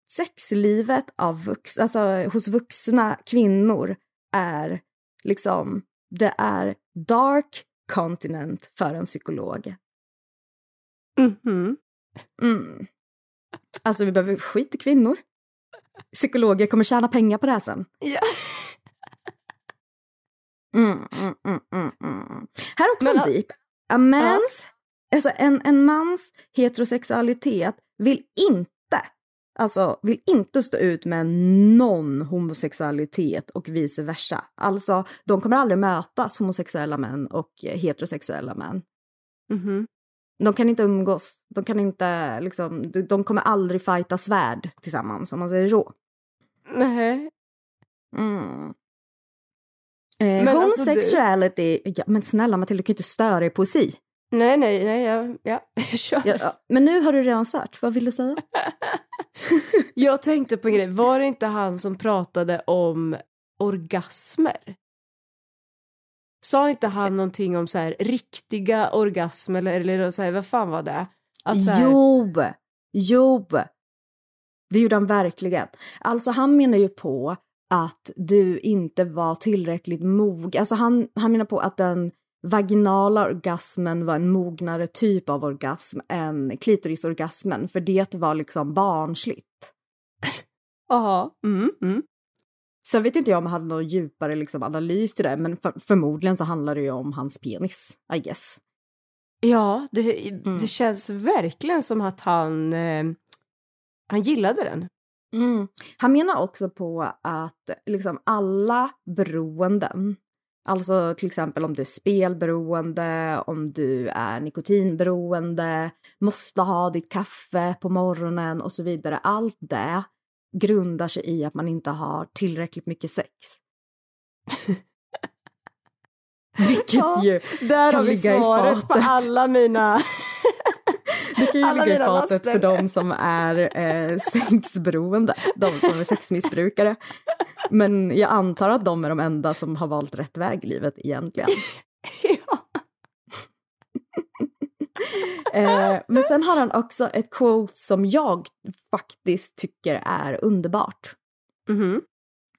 sexlivet av vux, alltså, hos vuxna kvinnor är liksom, det är dark continent för en psykolog. Mhm. Mm. Alltså vi behöver skit i kvinnor. Psykologer kommer tjäna pengar på det här sen. Ja. Mm, mm, mm, mm, mm. Här är också Men, deep. A man's, alltså en, en mans heterosexualitet vill inte, alltså vill inte stå ut med någon homosexualitet och vice versa. Alltså, de kommer aldrig mötas, homosexuella män och heterosexuella män. Mhm. De kan inte umgås, de kan inte, liksom, de, kommer aldrig fighta svärd tillsammans, om man säger så. Nej. Mm. Eh, Men alltså du- homosexuality, ja, men snälla Matilda, du kan ju inte störa i poesi. Nej, nej, nej, jag, ja, kör. Ja, ja, men nu har du redan sört, vad vill du säga? Jag tänkte på en grej, var det inte han som pratade om orgasmer? Sa inte han någonting om så här riktiga orgasmer eller, eller så här, vad fan var det? Att så här, Jo, jo. Det gjorde han verkligen. Alltså han menar ju på att du inte var tillräckligt mog. Alltså han, han menar på att den vaginala orgasmen var en mognare typ av orgasm än klitorisorgasmen, för det var liksom barnsligt. Jaha, mm, mm. Sen vet inte jag om han hade någon djupare liksom, analys till det, men för, förmodligen så handlar det ju om hans penis, I guess. Ja, det, Mm. det känns verkligen som att han, eh, han gillade den. Mm. Han menar också på att liksom alla beroenden, alltså till exempel om du är spelberoende, om du är nikotinberoende, måste ha ditt kaffe på morgonen och så vidare, allt det grundar sig i att man inte har tillräckligt mycket sex. Vilket Ja, ju Där Kan har vi ligga i svaret på fatet. alla mina... Det kan ju Alla ligga i fatet laster. för de som är eh, sexberoende, de som är sexmissbrukare. Men jag antar att de är de enda som har valt rätt väg i livet egentligen. ja. Eh, men sen har han också ett quote som jag faktiskt tycker är underbart. Mhm.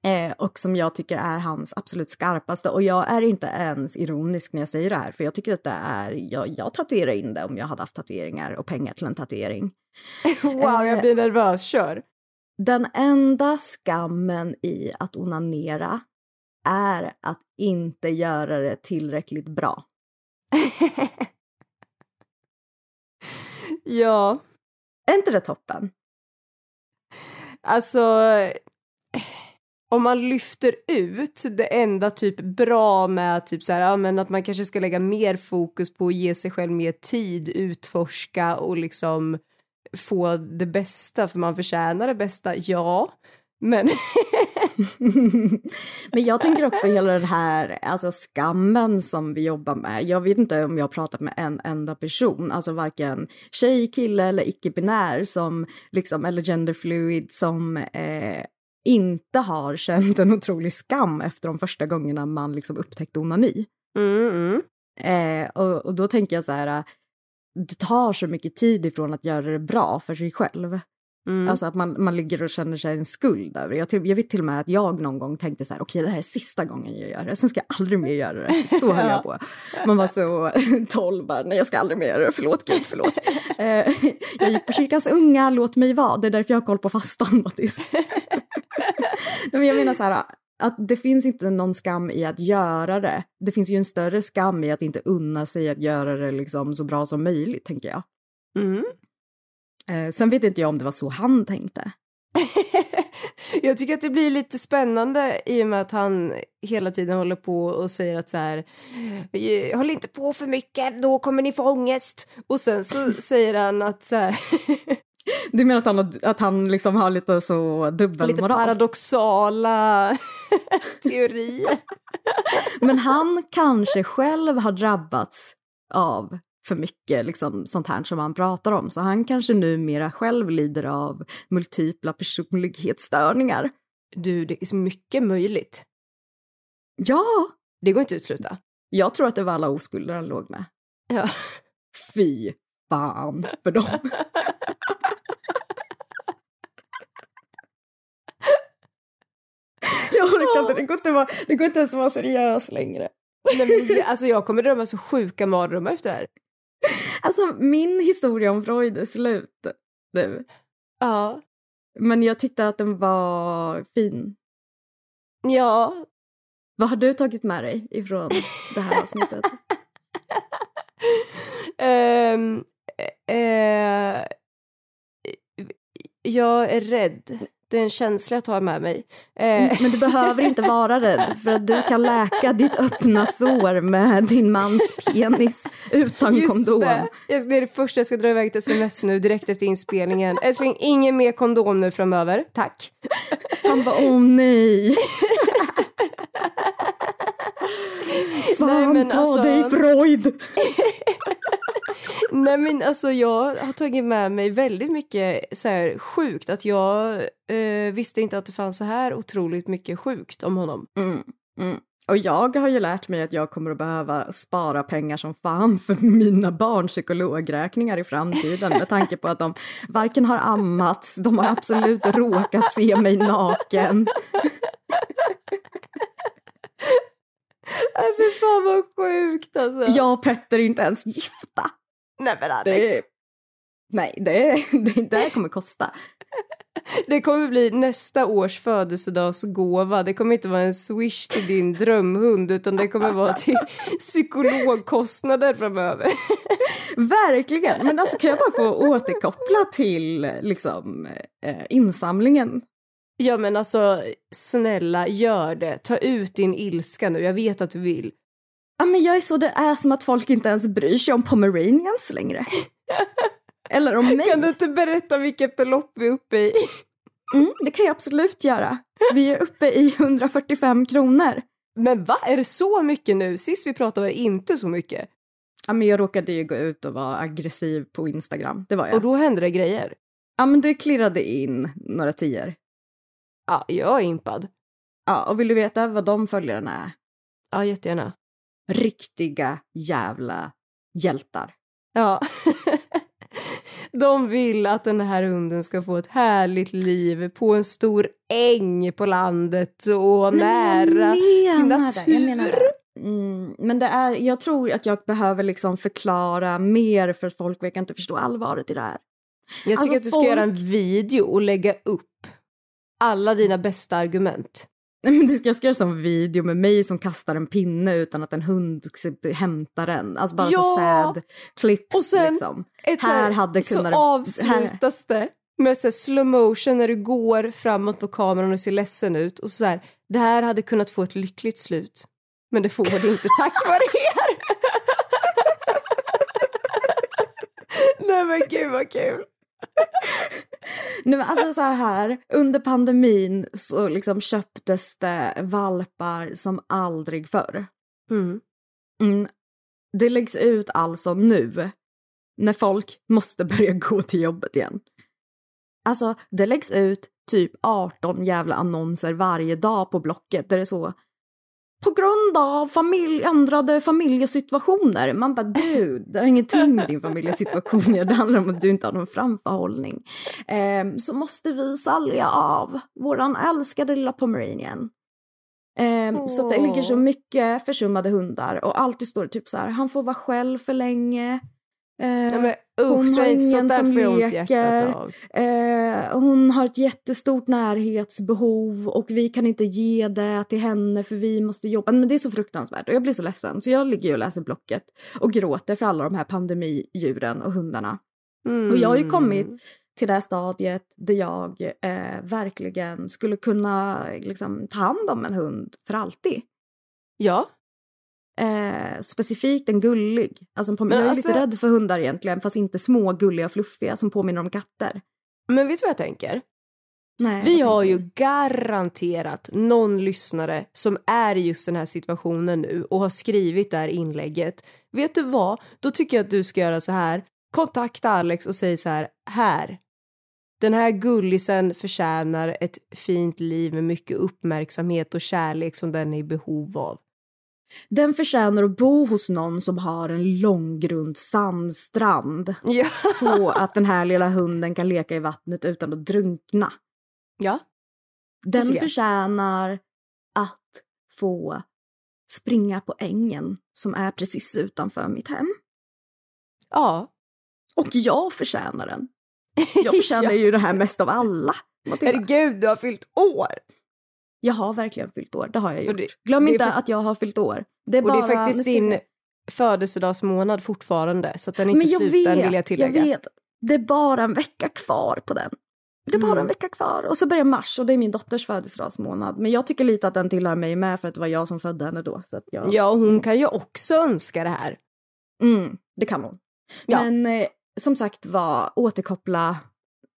Eh, och som jag tycker är hans absolut skarpaste. Och jag är inte ens ironisk när jag säger det här, för jag tycker att det är, jag, jag tatuerar in det om jag hade haft tatueringar och pengar till en tatuering. Wow, jag blir nervös. Kör. Den enda skammen i att onanera är att inte göra det tillräckligt bra. ja, Är inte det toppen? alltså... Om man lyfter ut det enda typ bra med typ så här, ja, men att man kanske ska lägga mer fokus på att ge sig själv mer tid, utforska och liksom få det bästa för man förtjänar det bästa, ja. Men Men jag tänker också hela den här alltså skammen som vi jobbar med. Jag vet inte om jag har pratat med en enda person, alltså varken tjej, kille eller icke-binär som liksom, eller genderfluid som eh, inte har känt en otrolig skam efter de första gångerna man liksom upptäckte onani. mm, mm. Eh, och, och då tänker jag så här, det tar så mycket tid ifrån att göra det bra för sig själv. Mm. Alltså att man, man ligger och känner sig en skuld över. Jag, till, jag vet till och med att jag någon gång tänkte så här, okej det här är sista gången jag gör det, sen ska jag aldrig mer göra det. Så höll jag på. Man var så tolv bara, nej jag ska aldrig mer göra det, förlåt gud, förlåt. Eh, jag gick på kyrkans unga, låt mig vara, det är därför jag har koll på fastan Mattis. Men jag menar så här, att det finns inte någon skam i att göra det. Det finns ju en större skam i att inte unna sig att göra det liksom så bra som möjligt, tänker jag. Mm. Eh, sen vet inte jag om det var så han tänkte. Jag tycker att det blir lite spännande i och med att han hela tiden håller på och säger att så här, "Eh, håll inte på för mycket, då kommer ni få ångest. Och sen så säger han att så här, Du menar att han, att han liksom har lite så lite dubbelmoral? paradoxala teorier. Men han kanske själv har drabbats av för mycket liksom, sånt här som han pratar om. Så han kanske numera själv lider av multipla personlighetsstörningar. Du, det är så mycket möjligt. Ja, Det går inte att utesluta. jag tror att det var alla oskulder han låg med. Ja. Fy fan för dem. Jag orkar inte, det går inte, vara, det går inte ens att vara seriös längre. Nej, men, alltså jag kommer drömma så sjuka mardrömmar efter det här. Alltså min historia om Freud är slut nu. Ja. Men jag tyckte att den var fin. Ja. Vad har du tagit med dig ifrån det här avsnittet? Ehm, eh, jag är rädd. Det är en känsla jag tar med mig. Eh, Men du behöver inte vara rädd för att du kan läka ditt öppna sår med din mans penis utan Just kondom. det. Det är det första jag ska dra iväg till sms nu direkt efter inspelningen. Älskling, ingen mer kondom nu framöver. Tack. Han bara åh nej. Fan men ta alltså- dig Freud. Nej men alltså jag har tagit med mig väldigt mycket så här sjukt att jag eh, visste inte att det fanns så här otroligt mycket sjukt om honom. Mm, mm. Och jag har ju lärt mig att jag kommer att behöva spara pengar som fan för mina barns psykologräkningar i framtiden med tanke på att de varken har ammats, de har absolut råkat se mig naken. Nej Äh, fy fan vad sjukt alltså. Jag och Petter är inte ens gifta. Nej men Alex. Det är... Nej, det, det, det här kommer kosta. Det kommer bli nästa års födelsedagsgåva. Det kommer inte vara en swish till din drömhund utan det kommer vara till psykologkostnader framöver. Verkligen, men alltså kan jag bara få återkoppla till liksom eh, insamlingen? Ja men alltså snälla gör det. Ta ut din ilska nu. Jag vet att du vill. Ja, men jag är så det är som att folk inte ens bryr sig om pomeranians längre. Eller om mig. Kan du inte berätta vilket belopp vi är uppe i? Mm, det kan jag absolut göra. Vi är uppe i 145 kronor. Men va? Är det så mycket nu? Sist vi pratade var det inte så mycket. Ja, men jag råkade ju gå ut och vara aggressiv på Instagram. Det var jag. Och då hände det grejer. Ja, men det klirrade in några tior. Ja, jag är impad. Ja, och vill du veta vad de följarna är? Ja, jättegärna. Riktiga jävla hjältar. Ja. De vill att den här hunden ska få ett härligt liv på en stor äng på landet och nära Nej, till jag menar natur. Mm, men det är, jag tror att jag behöver liksom förklara mer för att folk verkar inte förstå allvaret i det här. Jag tycker Alltså, att du ska folk- göra en video och lägga upp alla dina bästa argument. Jag ska göra som video med mig som kastar en pinne utan att en hund hämtar den. Alltså bara så Ja! sad clips Och sen liksom. Så Här hade kunnat- så avslutas det med så här slow motion när du går framåt på kameran och ser ledsen ut och så här, det här hade kunnat få ett lyckligt slut. Men det får det inte tack vare er. Nej men gud vad kul. Nej, men alltså så här, under pandemin så liksom köptes det valpar som aldrig förr. Mm. Mm. Det läggs ut alltså nu, när folk måste börja gå till jobbet igen. Alltså, det läggs ut typ 18 jävla annonser varje dag på Blocket där det är så på grund av familj, ändrade familjesituationer. Man bara du, det har ingenting med din familjesituation Det handlar om att du inte har någon framförhållning. Eh, så måste vi sälja av våran älskade lilla pomeranian. Eh, Så att det ligger så mycket försummade hundar och alltid står det typ så här, han får vara själv för länge. Eh, men hon har ingen som leker. Eh, hon har ett jättestort närhetsbehov och vi kan inte ge det till henne för vi måste jobba. Men det är så fruktansvärt och jag blir så ledsen så jag ligger ju och läser Blocket och gråter för alla de här pandemidjuren och hundarna. Och jag har ju kommit Mm. till det här stadiet där jag eh, verkligen skulle kunna liksom, ta hand om en hund för alltid. Ja, Eh, specifikt en gullig. Alltså, jag är alltså- lite rädd för hundar egentligen, fast inte små, gulliga, fluffiga som påminner om katter. men vet du vad jag tänker? Nej, Vi har ju garanterat någon lyssnare som är i just den här situationen nu och har skrivit det här inlägget. Vet du vad? Då tycker jag att du ska göra så här. Kontakta Alex och säg så här. Här. Den här gullisen förtjänar ett fint liv med mycket uppmärksamhet och kärlek som den är i behov av. Den förtjänar att bo hos någon som har en långgrund sandstrand. Ja. Så att den här lilla hunden kan leka i vattnet utan att drunkna. Ja. Den förtjänar att få springa på ängen som är precis utanför mitt hem. Ja. Och jag förtjänar den. Jag förtjänar ju det här mest av alla. Herregud, du har fyllt år! Jag har verkligen fyllt år, det har jag Och gjort. det- Glöm det inte att jag har fyllt år. Det är Och det är bara- faktiskt din se. födelsedagsmånad fortfarande så att den är inte slut än vet, vill jag tillägga. jag vet. Det är bara en vecka kvar på den. Det är bara Mm. en vecka kvar. Och så börjar mars och det är min dotters födelsedagsmånad. Men jag tycker lite att den tillhör mig med för att det var jag som födde henne då. Så jag... Ja, hon kan ju också önska det här. Mm, det kan hon. Ja. Men eh, som sagt var, återkoppla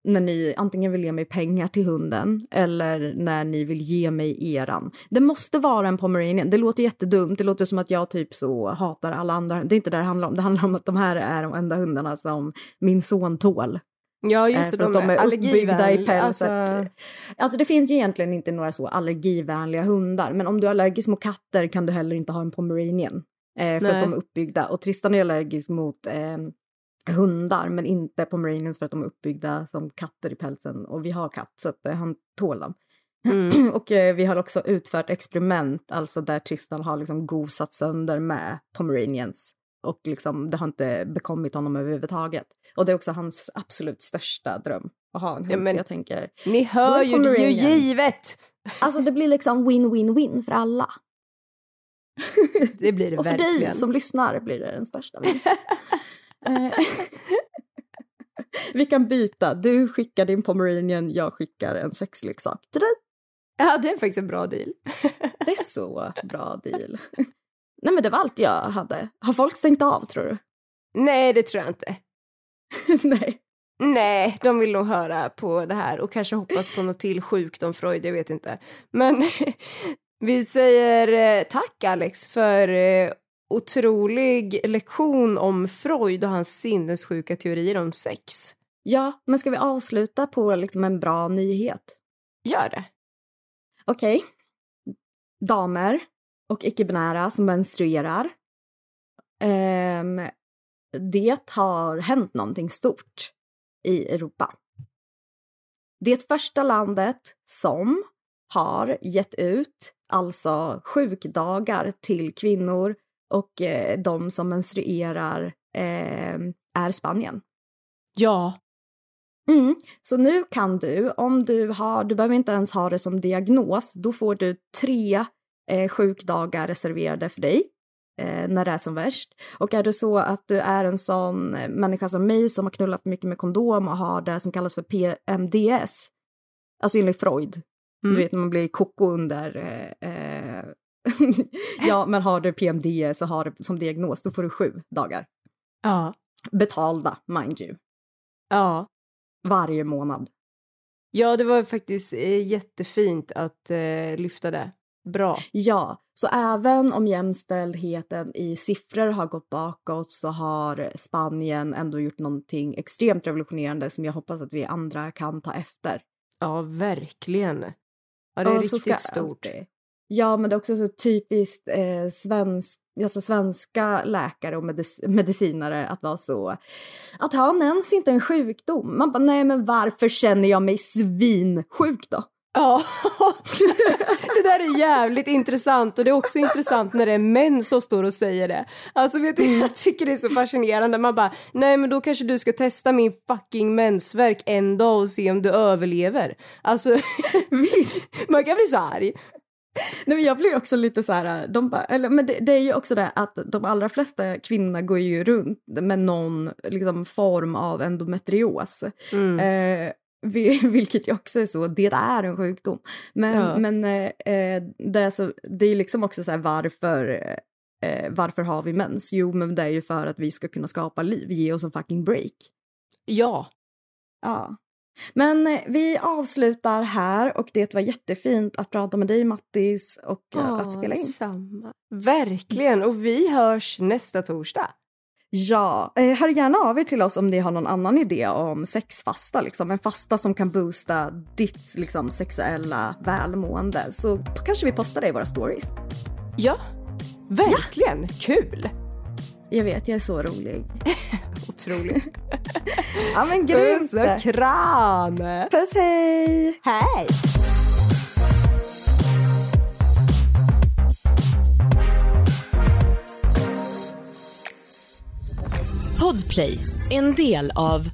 när ni antingen vill ge mig pengar till hunden eller när ni vill ge mig eran. Det måste vara en pomeranian. Det låter jättedumt. Det låter som att jag typ så hatar alla andra. Det är inte det det handlar om. Det handlar om att de här är de enda hundarna som min son tål. Ja, Eh, just det. för att De, är uppbyggda i pälset. Alltså, Alltså det finns ju egentligen inte några så allergivänliga hundar, men om du är allergisk mot katter kan du heller inte ha en pomeranian. Eh, för Nej. att de är uppbyggda. Och Tristan är allergisk mot eh, hundar, men inte pomeranians för att de är uppbyggda som katter i pälsen. Och vi har katt, så att, eh, han tål dem. mm. och eh, vi har också utfört experiment, alltså där Tristan har liksom gosat sönder med pomeranians. Och liksom, det har inte bekommit honom överhuvudtaget. Och det är också hans absolut största dröm att ha en hund. Ja, men- Så jag tänker, Ni hör ju, det är ju givet! Alltså det blir liksom win-win-win för alla. Det blir det Och för verkligen. dig som lyssnar blir det den största vinsten. Vi kan byta. Du skickar din pomeranian, jag skickar en sexleksak till dig. Ja, det är faktiskt en bra deal. Det är så bra deal. Nej men det var allt jag hade. Har folk stängt av tror du? Nej, det tror jag inte. Nej. Nej, de vill nog höra på det här och kanske hoppas på något till sjukt om Freud, jag vet inte. Men vi säger eh, tack Alex för eh, otrolig lektion om Freud och hans sinnessjuka teorier om sex. Ja, men ska vi avsluta på liksom en bra nyhet? Gör det. Okej. Damer och icke-binära som menstruerar. Ehm, det har hänt någonting stort i Europa. Det första landet som har gett ut alltså sjukdagar till kvinnor och eh, de som menstruerar eh, är Spanien. Ja. Mm. Så nu kan du, om du har, du behöver inte ens ha det som diagnos, då får du tre eh, sjukdagar reserverade för dig eh, när det är som värst. Och är det så att du är en sån eh, människa som mig som har knullat mycket med kondom och har det som kallas för PMDS, alltså enligt Freud, Mm. du vet man blir koko under eh, eh, ja, men har du PMDS och har det som diagnos, då får du sju dagar. Ja. Betalda, mind you. Ja. varje månad. Ja, det var faktiskt eh, jättefint att eh, lyfta det. Bra. Ja, så även om jämställdheten i siffror har gått bakåt så har Spanien ändå gjort någonting extremt revolutionerande som jag hoppas att vi andra kan ta efter. Ja, verkligen. Ja, det är så riktigt ska stort. alltid- Ja, men det är också så typiskt eh, svensk, alltså svenska läkare och medic- medicinare att vara så. Att ha mens är inte en sjukdom. Man bara, nej men varför känner jag mig svinsjuk då? Ja, det där är jävligt intressant och det är också intressant när det är män som står och säger det. Alltså vet du, jag tycker det är så fascinerande. Man bara, nej men då kanske du ska testa min fucking mensvärk en dag och se om du överlever. Alltså, visst, man kan bli så arg. Nej, men jag blir också lite så här, de bara, eller, men det, det är ju också det att de allra flesta kvinnor går ju runt med någon liksom, form av endometrios. Eh, vi- vilket ju också är så, det är en sjukdom. Men, Ja. men eh, eh, det, är så, det är liksom också så här varför, eh, varför har vi mens? Jo, men det är ju för att vi ska kunna skapa liv, ge oss en fucking break. Ja, Ja. Men eh, vi avslutar här och det var jättefint att prata med dig Mattis och eh, att spela in. Samma. Verkligen, och vi hörs nästa torsdag. Ja, eh, hör gärna av er till oss om ni har någon annan idé om sexfasta, liksom. en fasta som kan boosta ditt liksom, sexuella välmående. Så kanske vi postar det i våra stories. Ja, verkligen. Kul. Jag vet, jag är så rolig. Otroligt. Ja men grymt! Puss och kram! Puss hej! Hej! Podplay, en del av